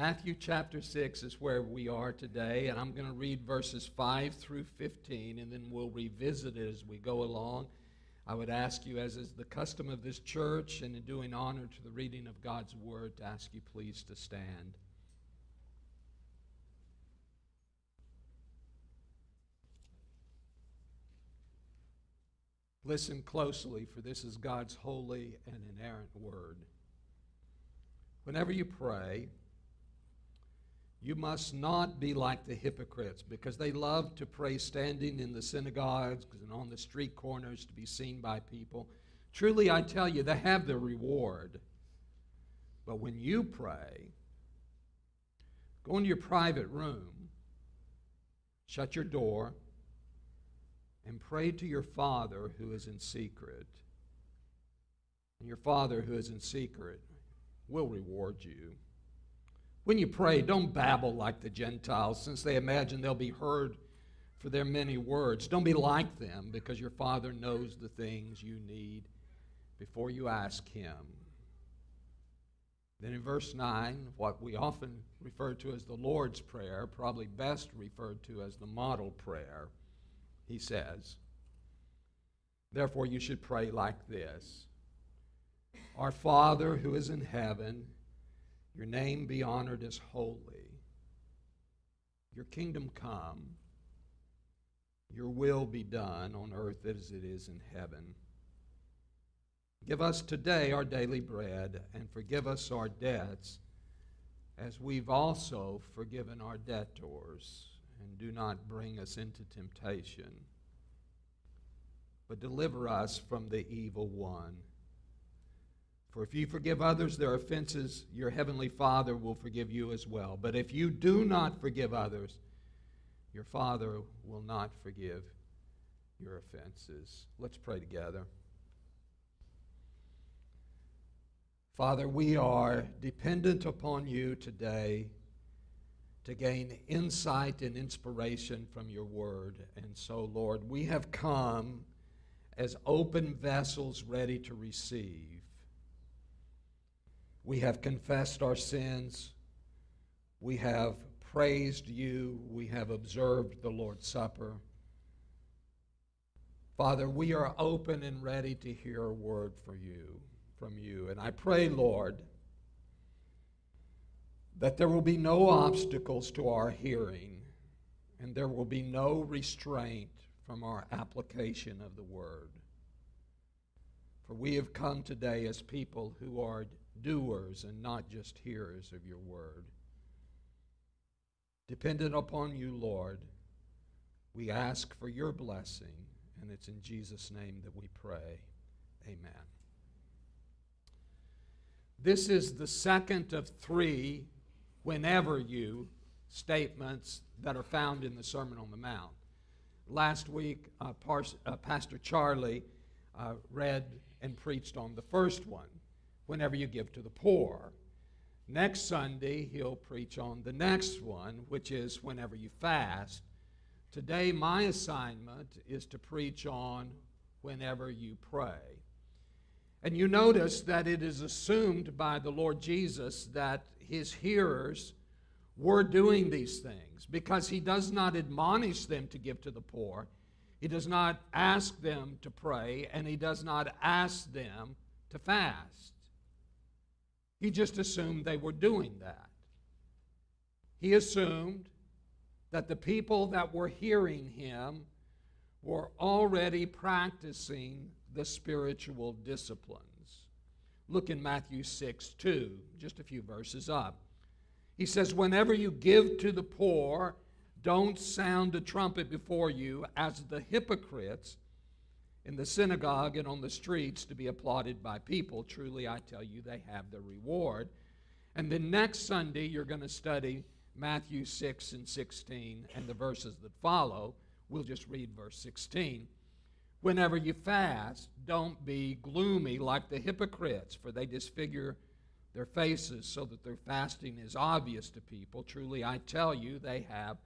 Matthew chapter 6 is where we are today, and I'm going to read verses 5 through 15, and then we'll revisit it as we go along. I would ask you, as is the custom of this church, and in doing honor to the reading of God's word, to ask you please to stand. Listen closely, for this is God's holy and inerrant word. Whenever you pray, you must not be like the hypocrites because they love to pray standing in the synagogues and on the street corners to be seen by people. Truly, I tell you, they have their reward. But when you pray, go into your private room, shut your door, and pray to your Father who is in secret. And your Father who is in secret will reward you. When you pray, don't babble like the Gentiles, since they imagine they'll be heard for their many words. Don't be like them, because your Father knows the things you need before you ask Him. Then in verse 9, what we often refer to as the Lord's Prayer, probably best referred to as the model prayer, he says, Therefore, you should pray like this Our Father who is in heaven, your name be honored as holy. Your kingdom come. Your will be done on earth as it is in heaven. Give us today our daily bread and forgive us our debts as we've also forgiven our debtors and do not bring us into temptation, but deliver us from the evil one. For if you forgive others their offenses, your heavenly Father will forgive you as well. But if you do not forgive others, your Father will not forgive your offenses. Let's pray together. Father, we are dependent upon you today to gain insight and inspiration from your word. And so, Lord, we have come as open vessels ready to receive. We have confessed our sins. We have praised you. We have observed the Lord's Supper. Father, we are open and ready to hear a word for you, from you. And I pray, Lord, that there will be no obstacles to our hearing and there will be no restraint from our application of the word. For we have come today as people who are doers and not just hearers of your word. Dependent upon you, Lord, we ask for your blessing, and it's in Jesus' name that we pray. Amen. This is the second of three whenever you statements that are found in the Sermon on the Mount. Last week, uh, uh, Pastor Charlie uh, read and preached on the first one, whenever you give to the poor. Next Sunday, he'll preach on the next one, which is whenever you fast. Today, my assignment is to preach on whenever you pray. And you notice that it is assumed by the Lord Jesus that his hearers were doing these things because he does not admonish them to give to the poor. He does not ask them to pray, and he does not ask them to fast. He just assumed they were doing that. He assumed that the people that were hearing him were already practicing the spiritual disciplines. Look in Matthew 6 2, just a few verses up. He says, Whenever you give to the poor, don't sound a trumpet before you as the hypocrites in the synagogue and on the streets to be applauded by people. Truly, I tell you, they have their reward. And then next Sunday, you're going to study Matthew 6 and 16 and the verses that follow. We'll just read verse 16. Whenever you fast, don't be gloomy like the hypocrites, for they disfigure their faces so that their fasting is obvious to people. Truly, I tell you, they have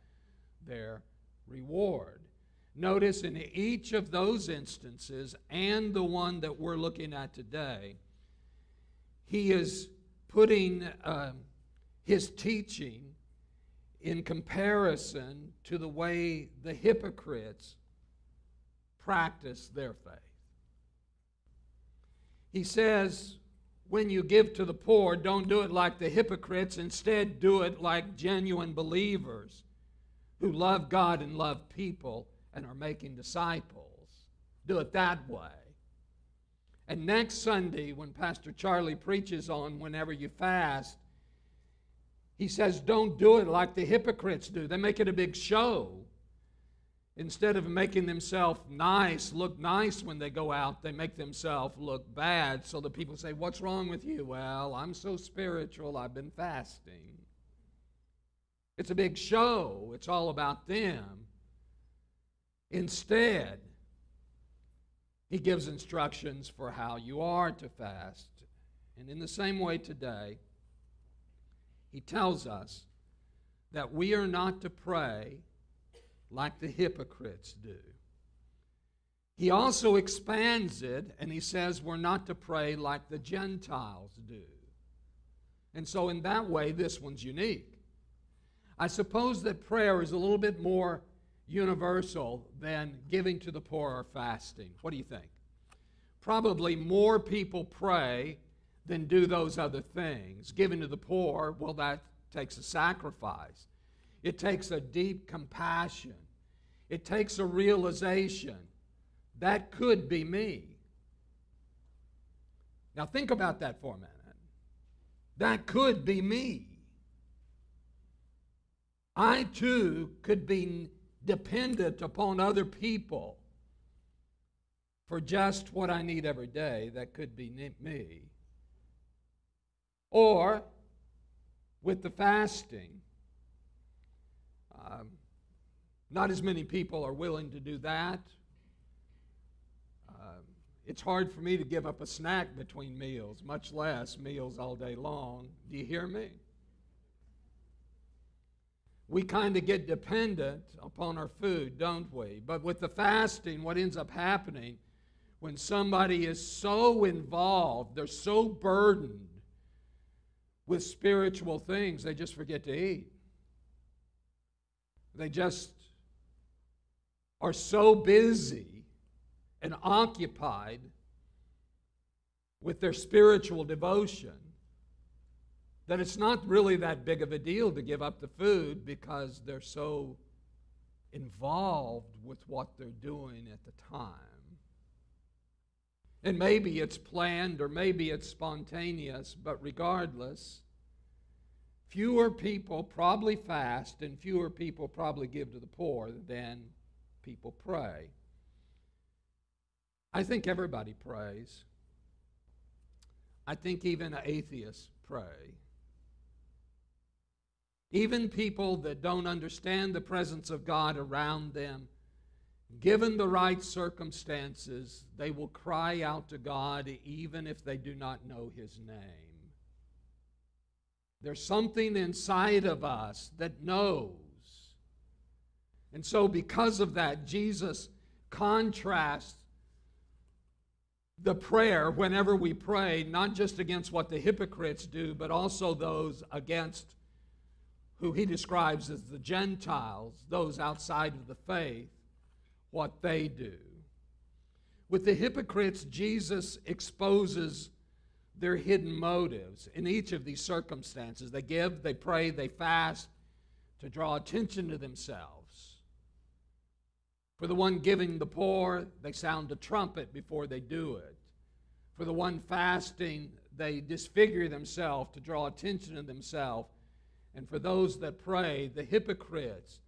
their reward. Notice in each of those instances and the one that we're looking at today, he is putting uh, his teaching in comparison to the way the hypocrites practice their faith. He says, when you give to the poor, don't do it like the hypocrites. Instead, do it like genuine believers who love God and love people and are making disciples. Do it that way. And next Sunday, when Pastor Charlie preaches on whenever you fast, he says, don't do it like the hypocrites do. They make it a big show. Instead of making themselves nice, look nice when they go out, they make themselves look bad. So the people say, What's wrong with you? Well, I'm so spiritual, I've been fasting. It's a big show, it's all about them. Instead, he gives instructions for how you are to fast. And in the same way today, he tells us that we are not to pray like the hypocrites do. He also expands it and he says we're not to pray like the Gentiles do. And so, in that way, this one's unique. I suppose that prayer is a little bit more universal than giving to the poor or fasting. What do you think? Probably more people pray than do those other things. Giving to the poor, well, that takes a sacrifice. It takes a deep compassion. It takes a realization that could be me. Now, think about that for a minute. That could be me. I too could be dependent upon other people for just what I need every day. That could be me. Or with the fasting, um, not as many people are willing to do that. Um, it's hard for me to give up a snack between meals, much less meals all day long. Do you hear me? We kind of get dependent upon our food, don't we? But with the fasting, what ends up happening when somebody is so involved, they're so burdened with spiritual things, they just forget to eat. They just are so busy and occupied with their spiritual devotion that it's not really that big of a deal to give up the food because they're so involved with what they're doing at the time. And maybe it's planned or maybe it's spontaneous, but regardless, fewer people probably fast and fewer people probably give to the poor than people pray. I think everybody prays. I think even atheists pray. Even people that don't understand the presence of God around them, given the right circumstances, they will cry out to God even if they do not know His name. There's something inside of us that knows. And so, because of that, Jesus contrasts the prayer whenever we pray, not just against what the hypocrites do, but also those against who he describes as the Gentiles, those outside of the faith, what they do. With the hypocrites, Jesus exposes their hidden motives in each of these circumstances. They give, they pray, they fast to draw attention to themselves. For the one giving the poor, they sound a trumpet before they do it. For the one fasting, they disfigure themselves to draw attention to themselves and for those that pray, the hypocrites,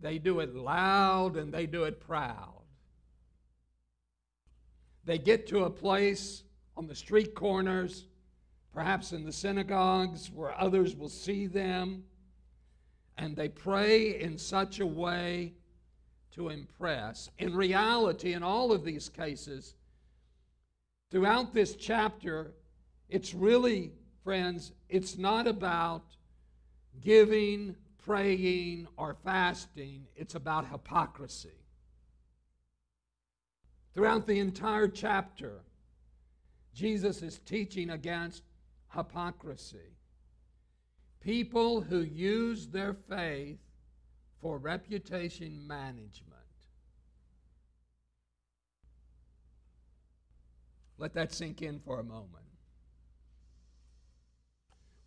they do it loud and they do it proud. They get to a place on the street corners, perhaps in the synagogues where others will see them, and they pray in such a way to impress. In reality, in all of these cases, throughout this chapter, it's really, friends, it's not about giving, praying, or fasting, it's about hypocrisy. Throughout the entire chapter, Jesus is teaching against hypocrisy. People who use their faith for reputation management. Let that sink in for a moment.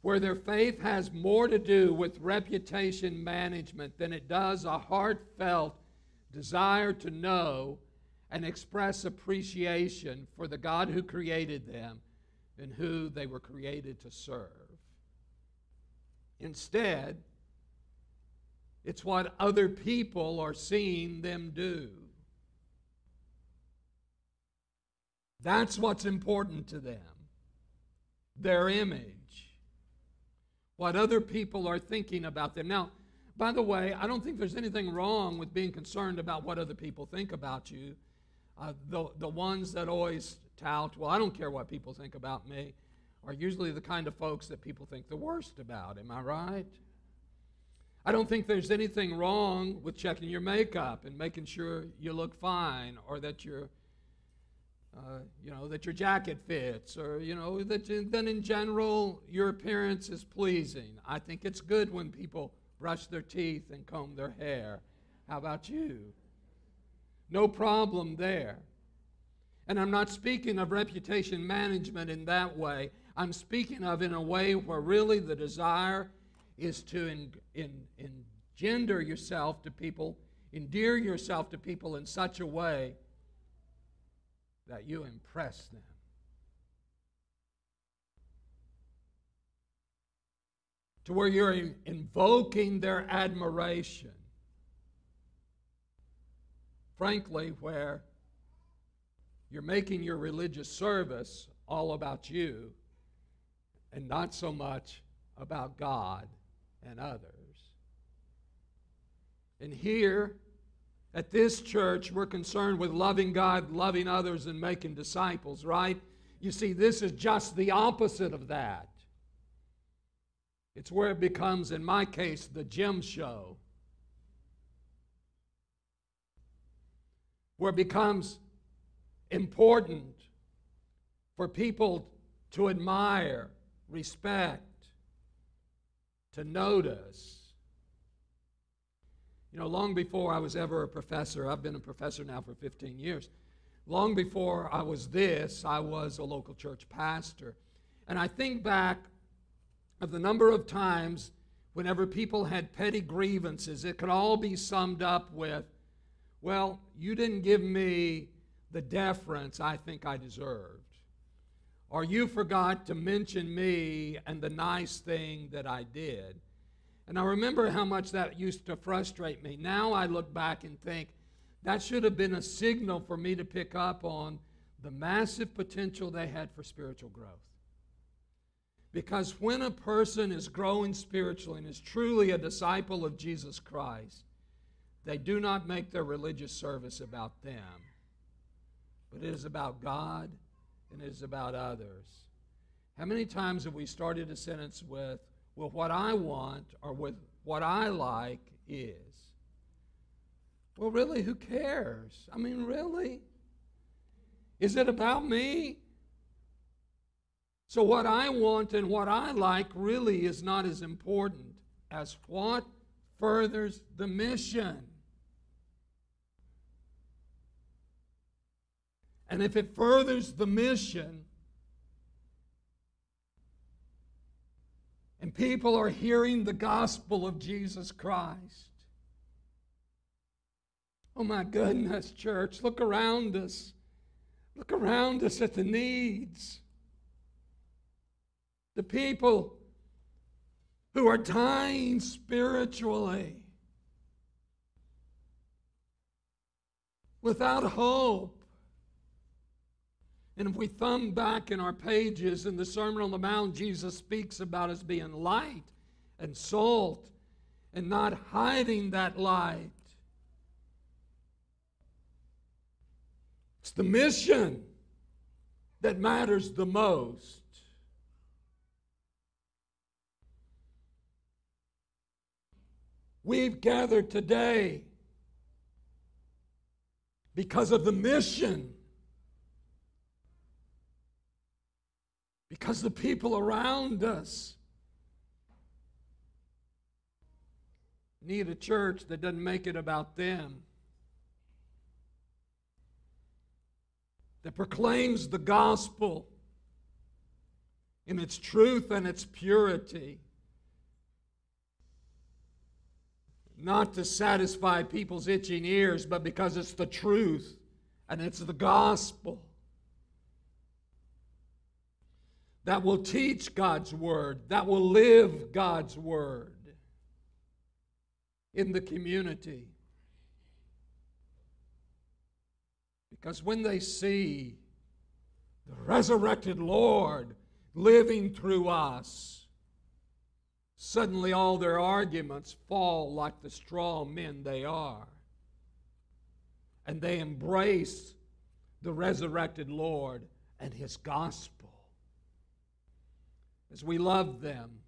Where their faith has more to do with reputation management than it does a heartfelt desire to know and express appreciation for the God who created them and who they were created to serve. Instead, it's what other people are seeing them do. That's what's important to them their image, what other people are thinking about them. Now, by the way, I don't think there's anything wrong with being concerned about what other people think about you. Uh, the, the ones that always tout, well, I don't care what people think about me, are usually the kind of folks that people think the worst about. Am I right? I don't think there's anything wrong with checking your makeup and making sure you look fine or that your uh, you know that your jacket fits or you know that then in general your appearance is pleasing. I think it's good when people brush their teeth and comb their hair. How about you? No problem there. And I'm not speaking of reputation management in that way. I'm speaking of in a way where really the desire is to en- en- engender yourself to people, endear yourself to people in such a way that you impress them. To where you're invoking their admiration frankly, where you're making your religious service all about you and not so much about God and others. And here, at this church, we're concerned with loving God, loving others, and making disciples, right? You see, this is just the opposite of that. It's where it becomes, in my case, the gym show. where it becomes important for people to admire, respect, to notice. You know, long before I was ever a professor, I've been a professor now for 15 years. Long before I was this, I was a local church pastor. And I think back of the number of times whenever people had petty grievances, it could all be summed up with well, you didn't give me the deference I think I deserved. Or you forgot to mention me and the nice thing that I did. And I remember how much that used to frustrate me. Now I look back and think that should have been a signal for me to pick up on the massive potential they had for spiritual growth. Because when a person is growing spiritually and is truly a disciple of Jesus Christ, they do not make their religious service about them, but it is about God and it is about others. How many times have we started a sentence with, well, what I want or with what I like is? Well, really, who cares? I mean, really? Is it about me? So, what I want and what I like really is not as important as what furthers the mission. And if it furthers the mission, and people are hearing the gospel of Jesus Christ. Oh my goodness, church, look around us. Look around us at the needs. The people who are dying spiritually without hope. And if we thumb back in our pages in the Sermon on the Mount, Jesus speaks about us being light and salt and not hiding that light. It's the mission that matters the most. We've gathered today because of the mission Because the people around us need a church that doesn't make it about them, that proclaims the gospel in its truth and its purity. Not to satisfy people's itching ears, but because it's the truth and it's the gospel that will teach God's word, that will live God's word in the community. Because when they see the resurrected Lord living through us, suddenly all their arguments fall like the straw men they are. And they embrace the resurrected Lord and His gospel. As we love them,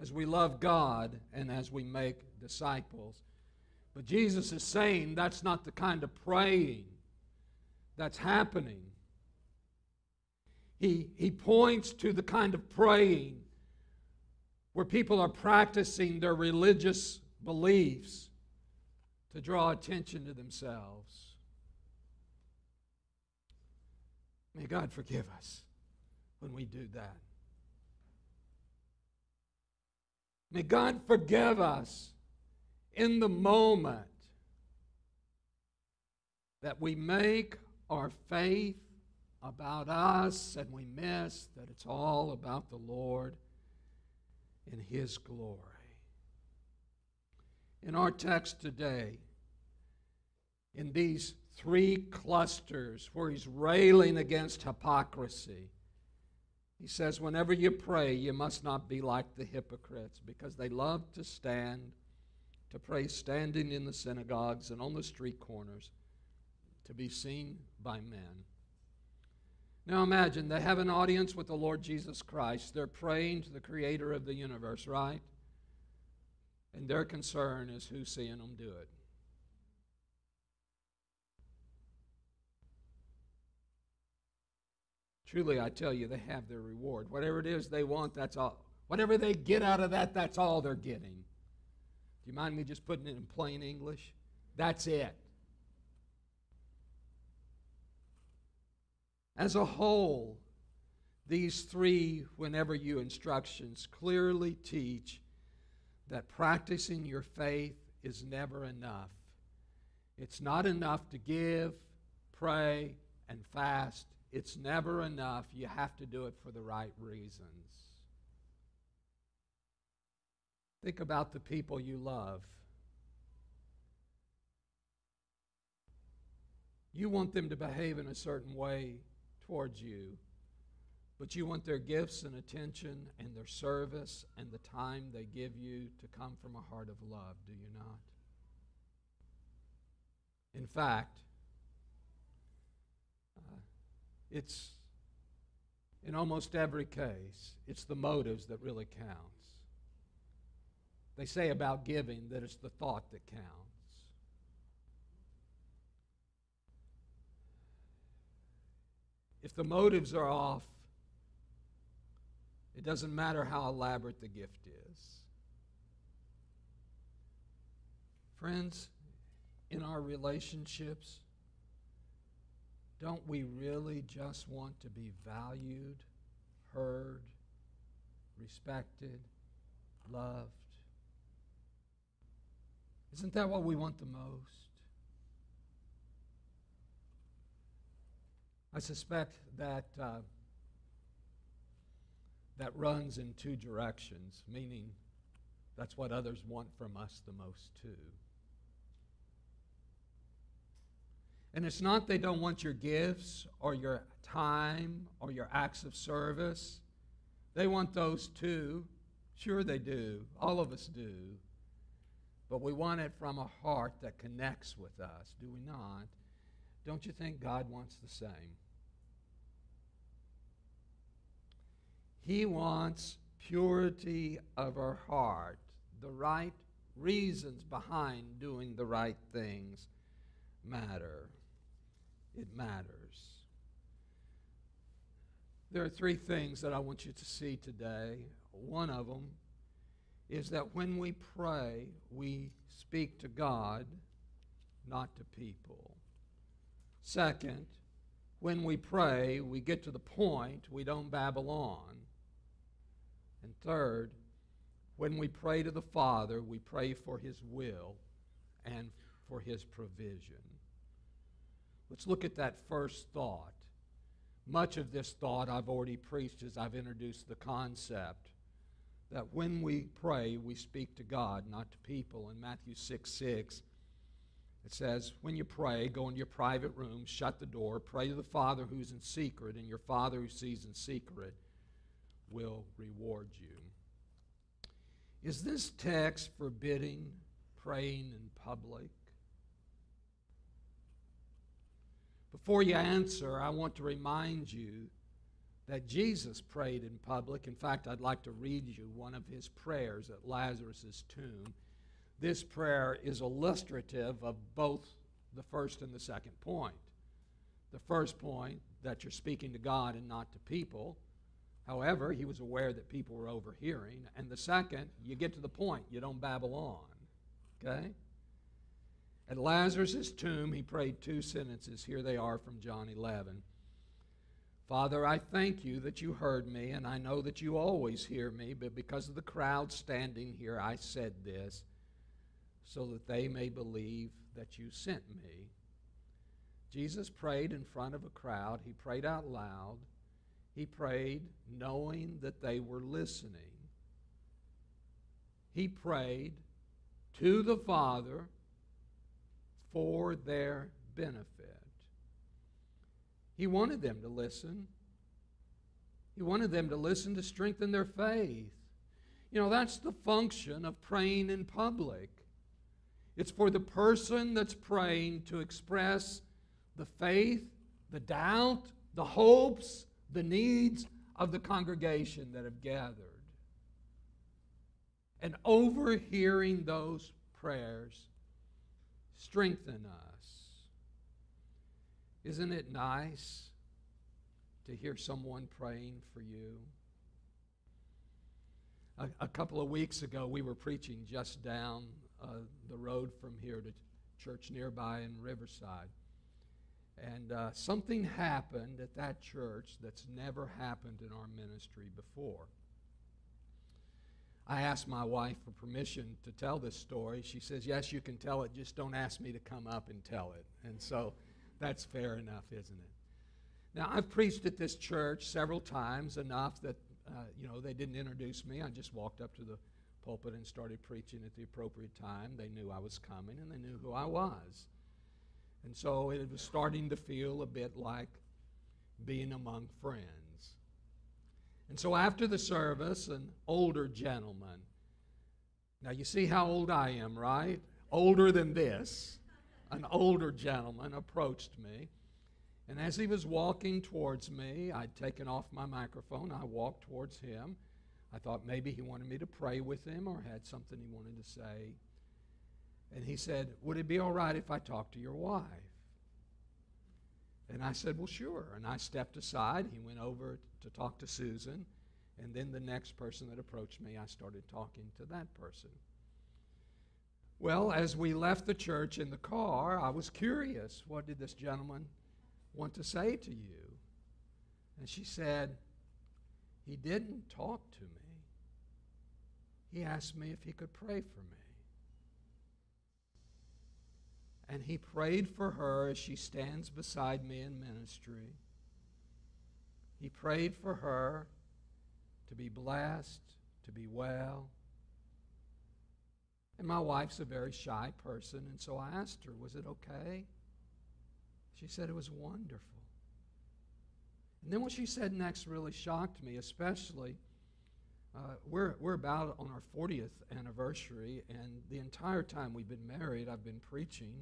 as we love God, and as we make disciples. But Jesus is saying that's not the kind of praying that's happening. He, he points to the kind of praying where people are practicing their religious beliefs to draw attention to themselves. May God forgive us when we do that. May God forgive us in the moment that we make our faith about us and we miss that it's all about the Lord and His glory. In our text today, in these three clusters where he's railing against hypocrisy, he says, Whenever you pray, you must not be like the hypocrites because they love to stand, to pray standing in the synagogues and on the street corners, to be seen by men. Now imagine they have an audience with the Lord Jesus Christ. They're praying to the creator of the universe, right? And their concern is who's seeing them do it. Truly, I tell you, they have their reward. Whatever it is they want, that's all. Whatever they get out of that, that's all they're getting. Do you mind me just putting it in plain English? That's it. As a whole, these three, whenever you instructions, clearly teach that practicing your faith is never enough. It's not enough to give, pray, and fast it's never enough. You have to do it for the right reasons. Think about the people you love. You want them to behave in a certain way towards you, but you want their gifts and attention and their service and the time they give you to come from a heart of love, do you not? In fact, It's, in almost every case, it's the motives that really counts. They say about giving that it's the thought that counts. If the motives are off, it doesn't matter how elaborate the gift is. Friends, in our relationships, don't we really just want to be valued, heard, respected, loved? Isn't that what we want the most? I suspect that uh, that runs in two directions, meaning that's what others want from us the most, too. And it's not they don't want your gifts or your time or your acts of service. They want those too. Sure, they do. All of us do. But we want it from a heart that connects with us, do we not? Don't you think God wants the same? He wants purity of our heart, the right reasons behind doing the right things matter it matters. There are three things that I want you to see today. One of them is that when we pray, we speak to God, not to people. Second, when we pray, we get to the point, we don't babble on. And third, when we pray to the Father, we pray for His will and for His provision. Let's look at that first thought. Much of this thought I've already preached as I've introduced the concept that when we pray, we speak to God, not to people. In Matthew 6 6, it says, When you pray, go into your private room, shut the door, pray to the Father who's in secret, and your Father who sees in secret will reward you. Is this text forbidding praying in public? Before you answer, I want to remind you that Jesus prayed in public. In fact, I'd like to read you one of his prayers at Lazarus' tomb. This prayer is illustrative of both the first and the second point. The first point, that you're speaking to God and not to people. However, he was aware that people were overhearing. And the second, you get to the point, you don't babble on. Okay? At Lazarus' tomb, he prayed two sentences. Here they are from John 11. Father, I thank you that you heard me, and I know that you always hear me, but because of the crowd standing here, I said this, so that they may believe that you sent me. Jesus prayed in front of a crowd. He prayed out loud. He prayed knowing that they were listening. He prayed to the Father for their benefit. He wanted them to listen. He wanted them to listen to strengthen their faith. You know, that's the function of praying in public. It's for the person that's praying to express the faith, the doubt, the hopes, the needs of the congregation that have gathered. And overhearing those prayers strengthen us. Isn't it nice to hear someone praying for you? A, a couple of weeks ago, we were preaching just down uh, the road from here to church nearby in Riverside. And uh, something happened at that church that's never happened in our ministry before. I asked my wife for permission to tell this story. She says, Yes, you can tell it, just don't ask me to come up and tell it. And so that's fair enough, isn't it? Now, I've preached at this church several times, enough that, uh, you know, they didn't introduce me. I just walked up to the pulpit and started preaching at the appropriate time. They knew I was coming and they knew who I was. And so it was starting to feel a bit like being among friends. And so after the service, an older gentleman, now you see how old I am, right? Older than this, an older gentleman approached me. And as he was walking towards me, I'd taken off my microphone. I walked towards him. I thought maybe he wanted me to pray with him or had something he wanted to say. And he said, Would it be all right if I talked to your wife? And I said, Well, sure. And I stepped aside. He went over to talk to Susan. And then the next person that approached me, I started talking to that person. Well, as we left the church in the car, I was curious. What did this gentleman want to say to you? And she said, He didn't talk to me. He asked me if he could pray for me. And he prayed for her as she stands beside me in ministry. He prayed for her to be blessed, to be well. And my wife's a very shy person, and so I asked her, Was it okay? She said it was wonderful. And then what she said next really shocked me, especially. Uh, we're, we're about on our 40th anniversary, and the entire time we've been married, I've been preaching.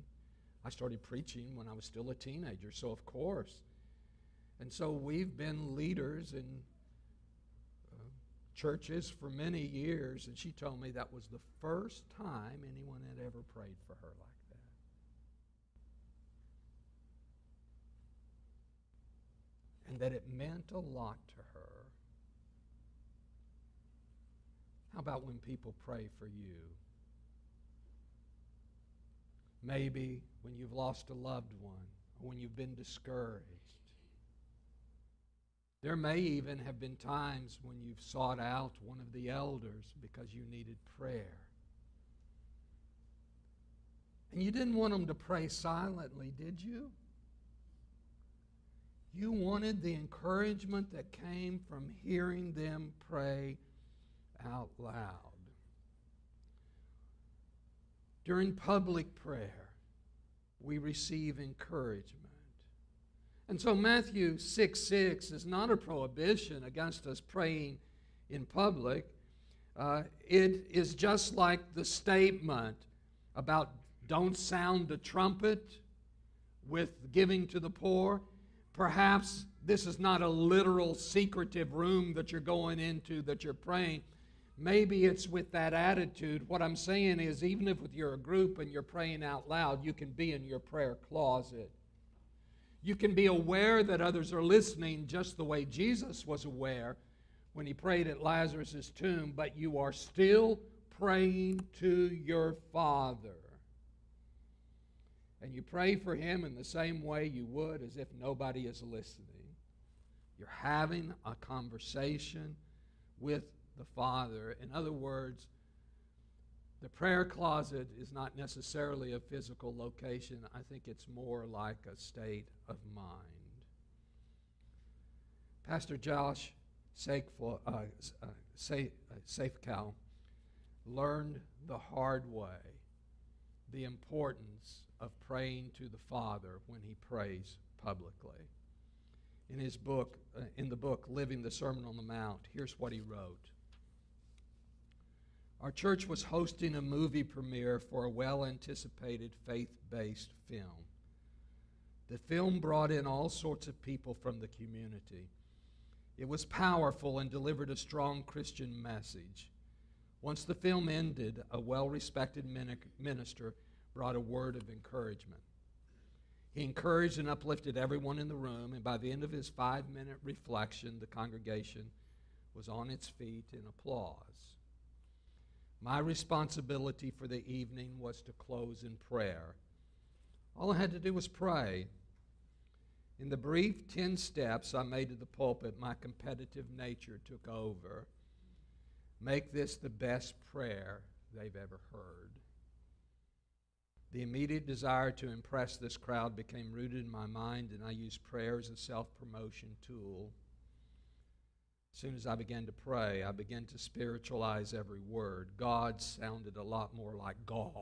I started preaching when I was still a teenager, so of course. And so we've been leaders in uh, churches for many years, and she told me that was the first time anyone had ever prayed for her like that. And that it meant a lot to her. How about when people pray for you? Maybe when you've lost a loved one or when you've been discouraged. There may even have been times when you've sought out one of the elders because you needed prayer. And you didn't want them to pray silently, did you? You wanted the encouragement that came from hearing them pray out loud. During public prayer, we receive encouragement. And so Matthew 6 6 is not a prohibition against us praying in public. Uh, it is just like the statement about don't sound the trumpet with giving to the poor. Perhaps this is not a literal secretive room that you're going into that you're praying. Maybe it's with that attitude. What I'm saying is, even if you're a group and you're praying out loud, you can be in your prayer closet. You can be aware that others are listening just the way Jesus was aware when he prayed at Lazarus' tomb, but you are still praying to your Father. And you pray for him in the same way you would as if nobody is listening. You're having a conversation with the Father. In other words, the prayer closet is not necessarily a physical location. I think it's more like a state of mind. Pastor Josh Safecow uh, uh, learned the hard way the importance of praying to the Father when he prays publicly. In his book, uh, in the book Living the Sermon on the Mount, here's what he wrote. Our church was hosting a movie premiere for a well anticipated faith based film. The film brought in all sorts of people from the community. It was powerful and delivered a strong Christian message. Once the film ended, a well respected minister brought a word of encouragement. He encouraged and uplifted everyone in the room, and by the end of his five minute reflection, the congregation was on its feet in applause. My responsibility for the evening was to close in prayer. All I had to do was pray. In the brief 10 steps I made to the pulpit, my competitive nature took over. Make this the best prayer they've ever heard. The immediate desire to impress this crowd became rooted in my mind, and I used prayer as a self promotion tool. As soon as I began to pray, I began to spiritualize every word. God sounded a lot more like God.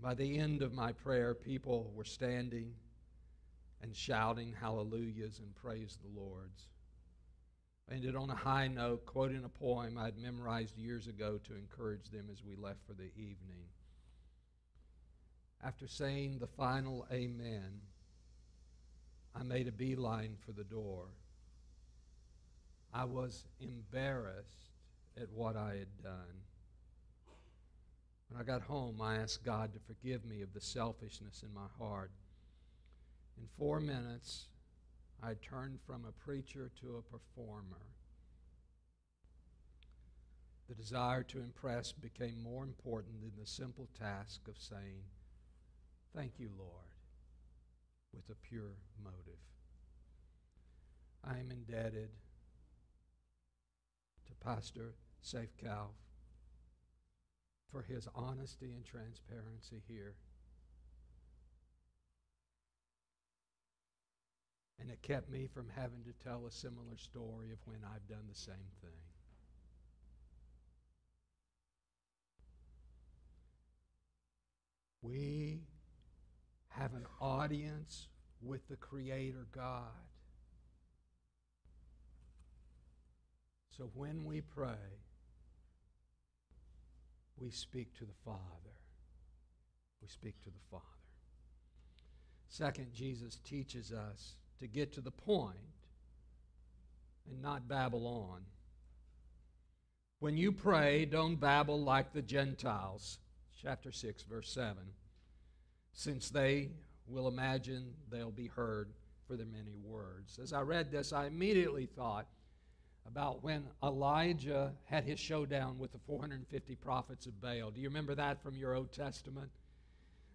By the end of my prayer, people were standing and shouting hallelujahs and praise the Lord's. I ended on a high note, quoting a poem I'd memorized years ago to encourage them as we left for the evening. After saying the final amen, I made a beeline for the door. I was embarrassed at what I had done. When I got home, I asked God to forgive me of the selfishness in my heart. In four minutes, I turned from a preacher to a performer. The desire to impress became more important than the simple task of saying, Thank you, Lord, with a pure motive. I am indebted to Pastor Safecow for his honesty and transparency here. And it kept me from having to tell a similar story of when I've done the same thing. We have an audience with the Creator God. So when we pray, we speak to the Father. We speak to the Father. Second, Jesus teaches us to get to the point and not babble on. When you pray, don't babble like the Gentiles. Chapter 6, verse 7. Since they will imagine they'll be heard for their many words. As I read this, I immediately thought about when Elijah had his showdown with the 450 prophets of Baal. Do you remember that from your Old Testament?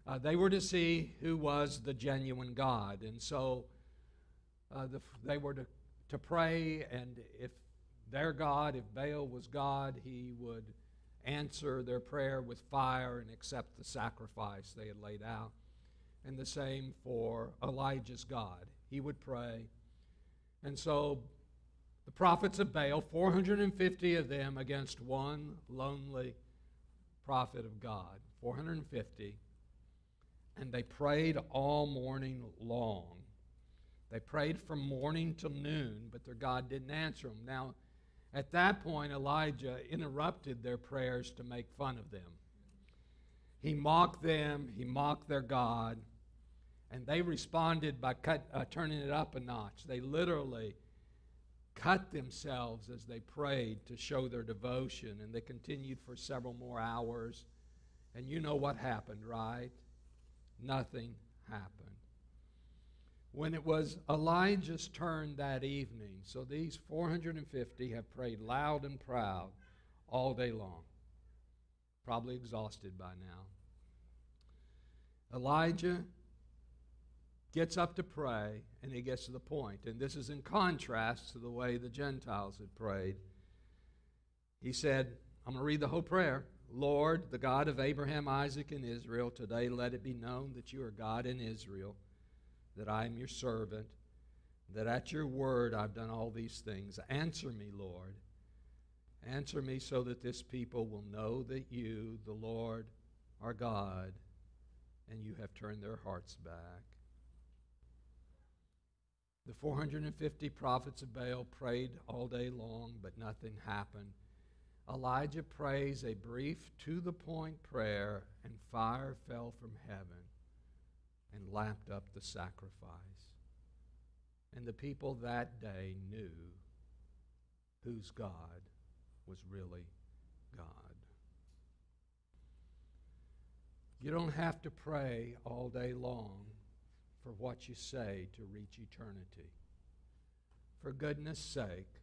Uh, they were to see who was the genuine God. And so uh, the, they were to, to pray, and if their God, if Baal was God, he would answer their prayer with fire and accept the sacrifice they had laid out. And the same for Elijah's God. He would pray. And so the prophets of Baal, 450 of them against one lonely prophet of God. 450. And they prayed all morning long. They prayed from morning till noon, but their God didn't answer them. Now, at that point, Elijah interrupted their prayers to make fun of them. He mocked them, he mocked their God, and they responded by cut, uh, turning it up a notch. They literally cut themselves as they prayed to show their devotion, and they continued for several more hours. And you know what happened, right? Nothing happened when it was Elijah's turn that evening. So these 450 have prayed loud and proud all day long, probably exhausted by now. Elijah gets up to pray and he gets to the point. And this is in contrast to the way the Gentiles had prayed. He said, I'm going to read the whole prayer. Lord, the God of Abraham, Isaac, and Israel, today let it be known that you are God in Israel that I am your servant, that at your word I've done all these things. Answer me, Lord. Answer me so that this people will know that you, the Lord, are God, and you have turned their hearts back. The 450 prophets of Baal prayed all day long, but nothing happened. Elijah prays a brief, to the point prayer, and fire fell from heaven and lapped up the sacrifice. And the people that day knew whose God was really God. You don't have to pray all day long for what you say to reach eternity. For goodness sake,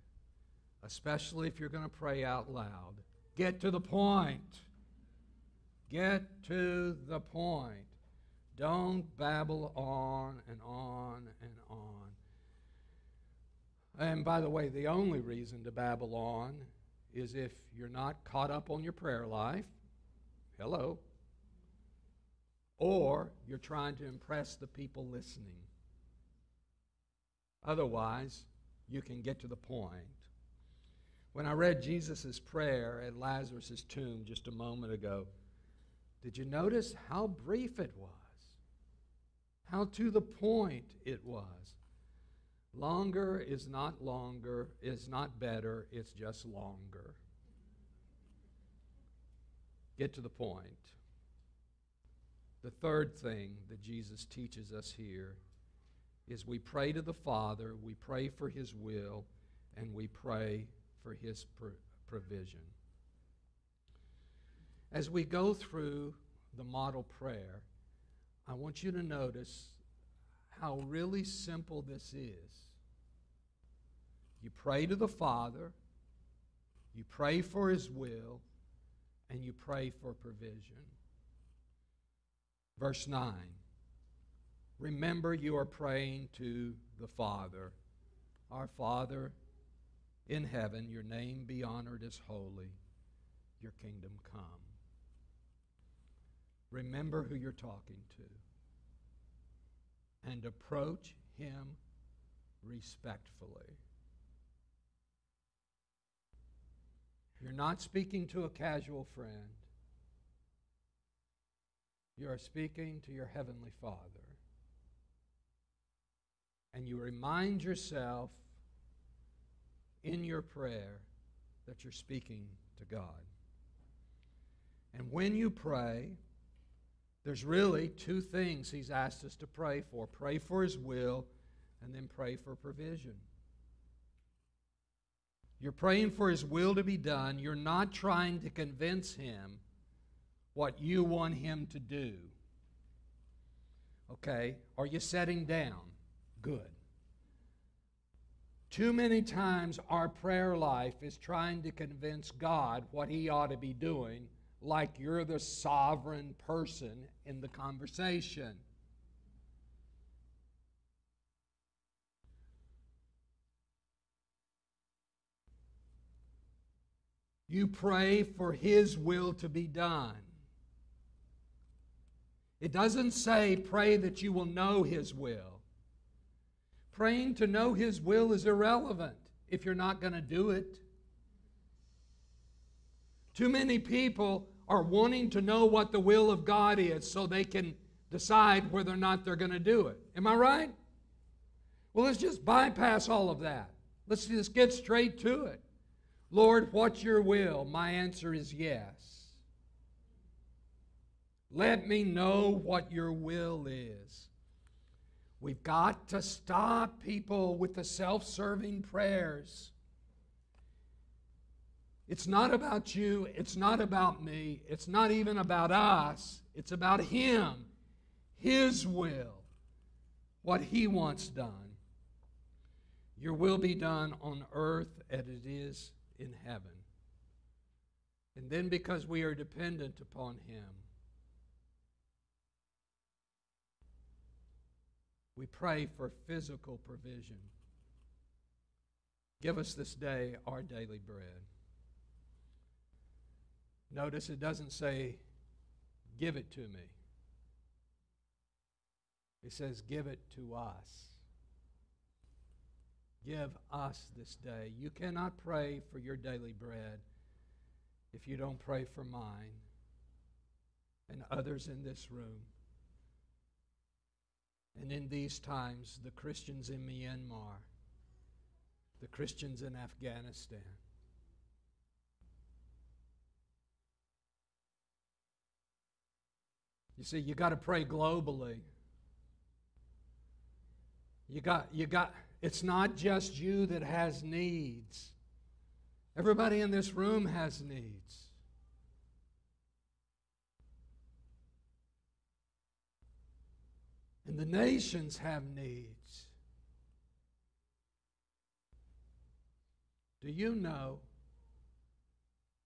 especially if you're going to pray out loud, get to the point. Get to the point. Don't babble on and on and on. And by the way, the only reason to babble on is if you're not caught up on your prayer life. Hello. Or you're trying to impress the people listening. Otherwise, you can get to the point. When I read Jesus' prayer at Lazarus' tomb just a moment ago, did you notice how brief it was? how to the point it was. Longer is not longer, is not better, it's just longer. Get to the point. The third thing that Jesus teaches us here is we pray to the Father, we pray for His will, and we pray for His provision. As we go through the model prayer, I want you to notice how really simple this is. You pray to the Father, you pray for His will, and you pray for provision. Verse 9 Remember, you are praying to the Father. Our Father in heaven, your name be honored as holy, your kingdom come. Remember who you're talking to and approach him respectfully. You're not speaking to a casual friend. You are speaking to your Heavenly Father. And you remind yourself in your prayer that you're speaking to God. And when you pray, there's really two things he's asked us to pray for pray for his will, and then pray for provision. You're praying for his will to be done. You're not trying to convince him what you want him to do. Okay? Are you setting down? Good. Too many times our prayer life is trying to convince God what He ought to be doing, like you're the sovereign person in the conversation. You pray for His will to be done. It doesn't say pray that you will know His will. Praying to know His will is irrelevant if you're not going to do it. Too many people are wanting to know what the will of God is so they can decide whether or not they're going to do it. Am I right? Well, let's just bypass all of that. Let's just get straight to it. Lord, what's your will? My answer is yes. Let me know what your will is. We've got to stop people with the self serving prayers. It's not about you. It's not about me. It's not even about us. It's about Him, His will, what He wants done. Your will be done on earth as it is in heaven. And then because we are dependent upon Him, we pray for physical provision. Give us this day our daily bread. Notice it doesn't say, give it to me. It says, give it to us. Give us this day. You cannot pray for your daily bread if you don't pray for mine and others in this room. And in these times, the Christians in Myanmar, the Christians in Afghanistan. You see, you got to pray globally. You got, you got, it's not just you that has needs. Everybody in this room has needs. And the nations have needs. Do you know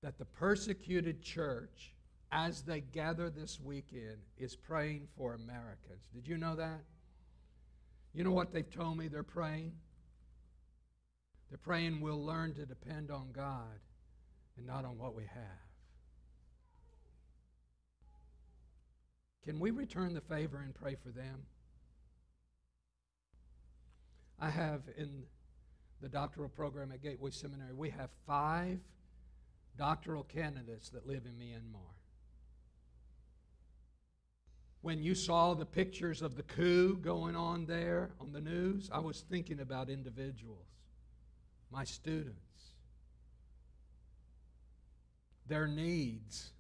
that the persecuted church, as they gather this weekend, is praying for Americans? Did you know that? You know what they've told me they're praying? They're praying we'll learn to depend on God and not on what we have. Can we return the favor and pray for them? I have in the doctoral program at Gateway Seminary, we have five doctoral candidates that live in Myanmar. When you saw the pictures of the coup going on there on the news, I was thinking about individuals, my students, their needs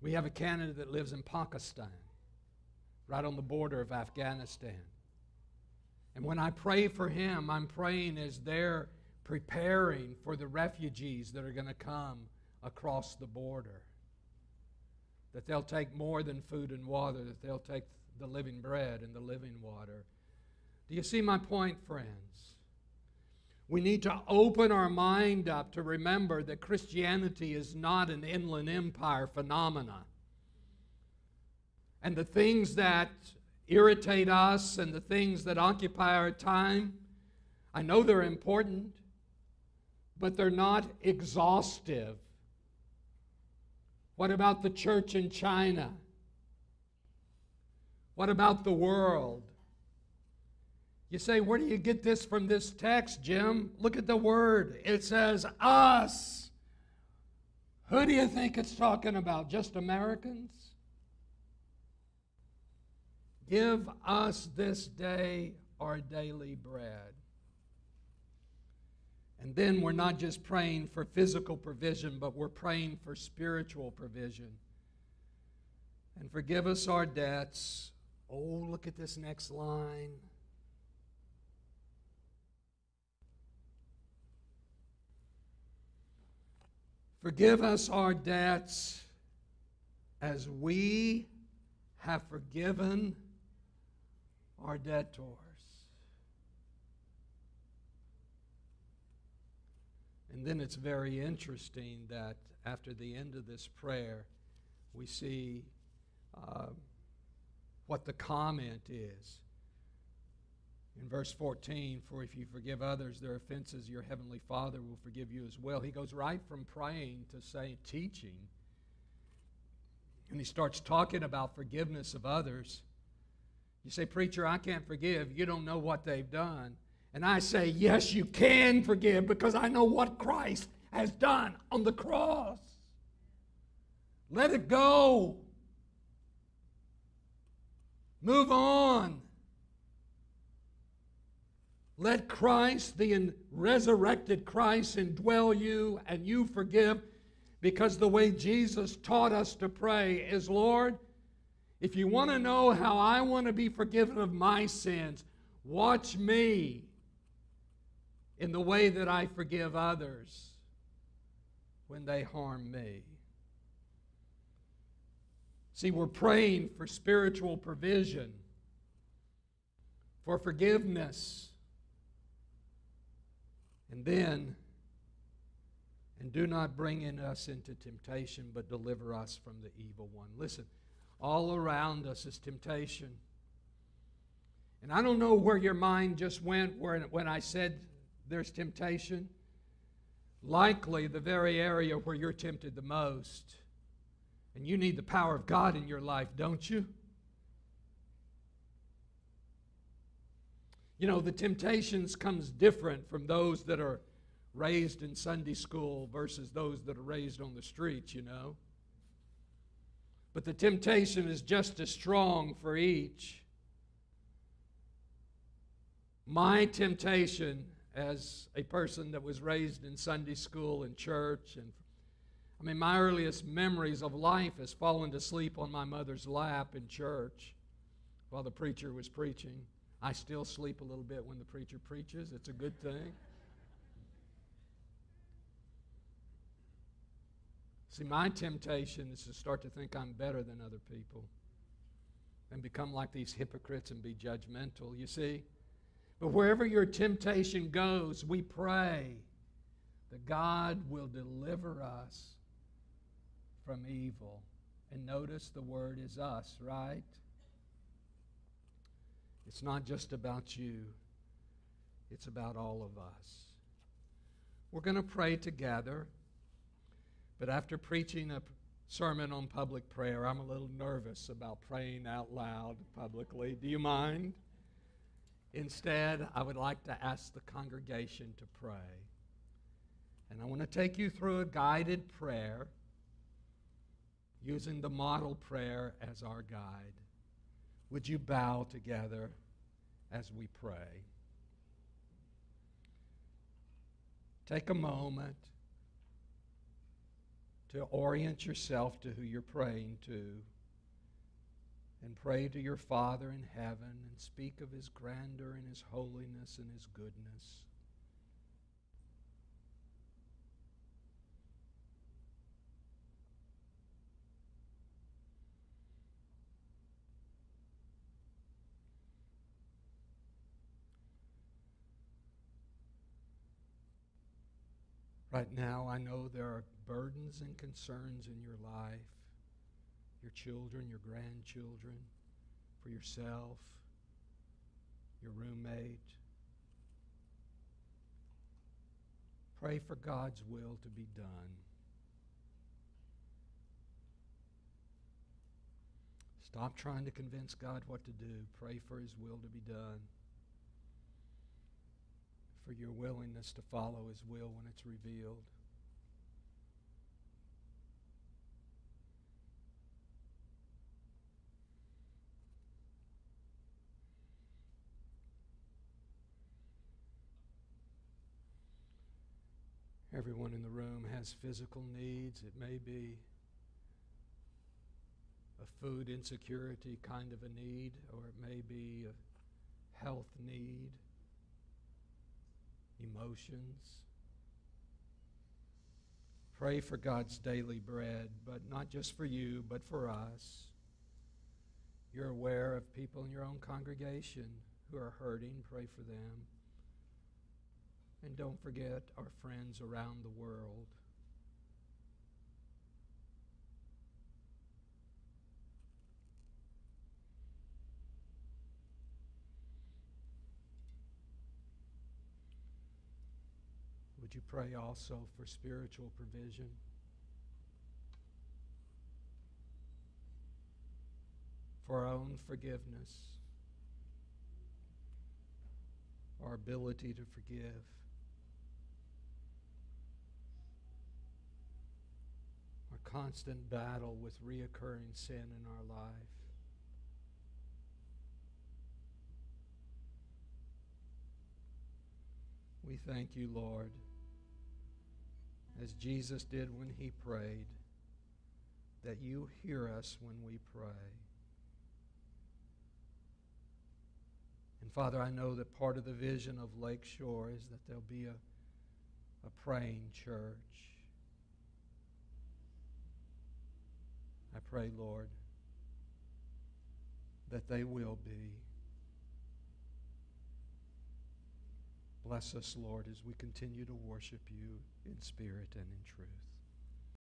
We have a candidate that lives in Pakistan, right on the border of Afghanistan. And when I pray for him, I'm praying as they're preparing for the refugees that are going to come across the border. That they'll take more than food and water, that they'll take the living bread and the living water. Do you see my point, friends? We need to open our mind up to remember that Christianity is not an inland empire phenomena. And the things that irritate us and the things that occupy our time, I know they're important, but they're not exhaustive. What about the church in China? What about the world? You say, where do you get this from this text, Jim? Look at the word. It says us. Who do you think it's talking about? Just Americans? Give us this day our daily bread. And then we're not just praying for physical provision, but we're praying for spiritual provision. And forgive us our debts. Oh, look at this next line. Forgive us our debts as we have forgiven our debtors. And then it's very interesting that after the end of this prayer, we see uh, what the comment is. In verse 14, for if you forgive others their offenses, your heavenly Father will forgive you as well. He goes right from praying to say teaching. And he starts talking about forgiveness of others. You say, Preacher, I can't forgive. You don't know what they've done. And I say, Yes, you can forgive because I know what Christ has done on the cross. Let it go. Move on. Let Christ, the resurrected Christ, indwell you and you forgive because the way Jesus taught us to pray is Lord, if you want to know how I want to be forgiven of my sins, watch me in the way that I forgive others when they harm me. See, we're praying for spiritual provision, for forgiveness and then, and do not bring in us into temptation, but deliver us from the evil one. Listen, all around us is temptation. And I don't know where your mind just went when I said there's temptation. Likely the very area where you're tempted the most. And you need the power of God in your life, don't you? You know, the temptations comes different from those that are raised in Sunday school versus those that are raised on the streets, you know. But the temptation is just as strong for each. My temptation as a person that was raised in Sunday school and church and I mean my earliest memories of life is falling to sleep on my mother's lap in church while the preacher was preaching. I still sleep a little bit when the preacher preaches. It's a good thing. See, my temptation is to start to think I'm better than other people and become like these hypocrites and be judgmental, you see? But wherever your temptation goes, we pray that God will deliver us from evil. And notice the word is us, right? It's not just about you, it's about all of us. We're going to pray together, but after preaching a sermon on public prayer, I'm a little nervous about praying out loud publicly. Do you mind? Instead, I would like to ask the congregation to pray. And I want to take you through a guided prayer using the model prayer as our guide. Would you bow together as we pray? Take a moment to orient yourself to who you're praying to and pray to your Father in heaven and speak of his grandeur and his holiness and his goodness. Right now, I know there are burdens and concerns in your life, your children, your grandchildren, for yourself, your roommate. Pray for God's will to be done. Stop trying to convince God what to do. Pray for His will to be done for your willingness to follow His will when it's revealed. Everyone in the room has physical needs. It may be a food insecurity kind of a need, or it may be a health need emotions. Pray for God's daily bread, but not just for you, but for us. You're aware of people in your own congregation who are hurting. Pray for them. And don't forget our friends around the world. Would you pray also for spiritual provision? For our own forgiveness, our ability to forgive. Our constant battle with reoccurring sin in our life. We thank you, Lord, as Jesus did when he prayed, that you hear us when we pray. And Father, I know that part of the vision of Lakeshore is that there'll be a, a praying church. I pray, Lord, that they will be. Bless us, Lord, as we continue to worship you in spirit and in truth.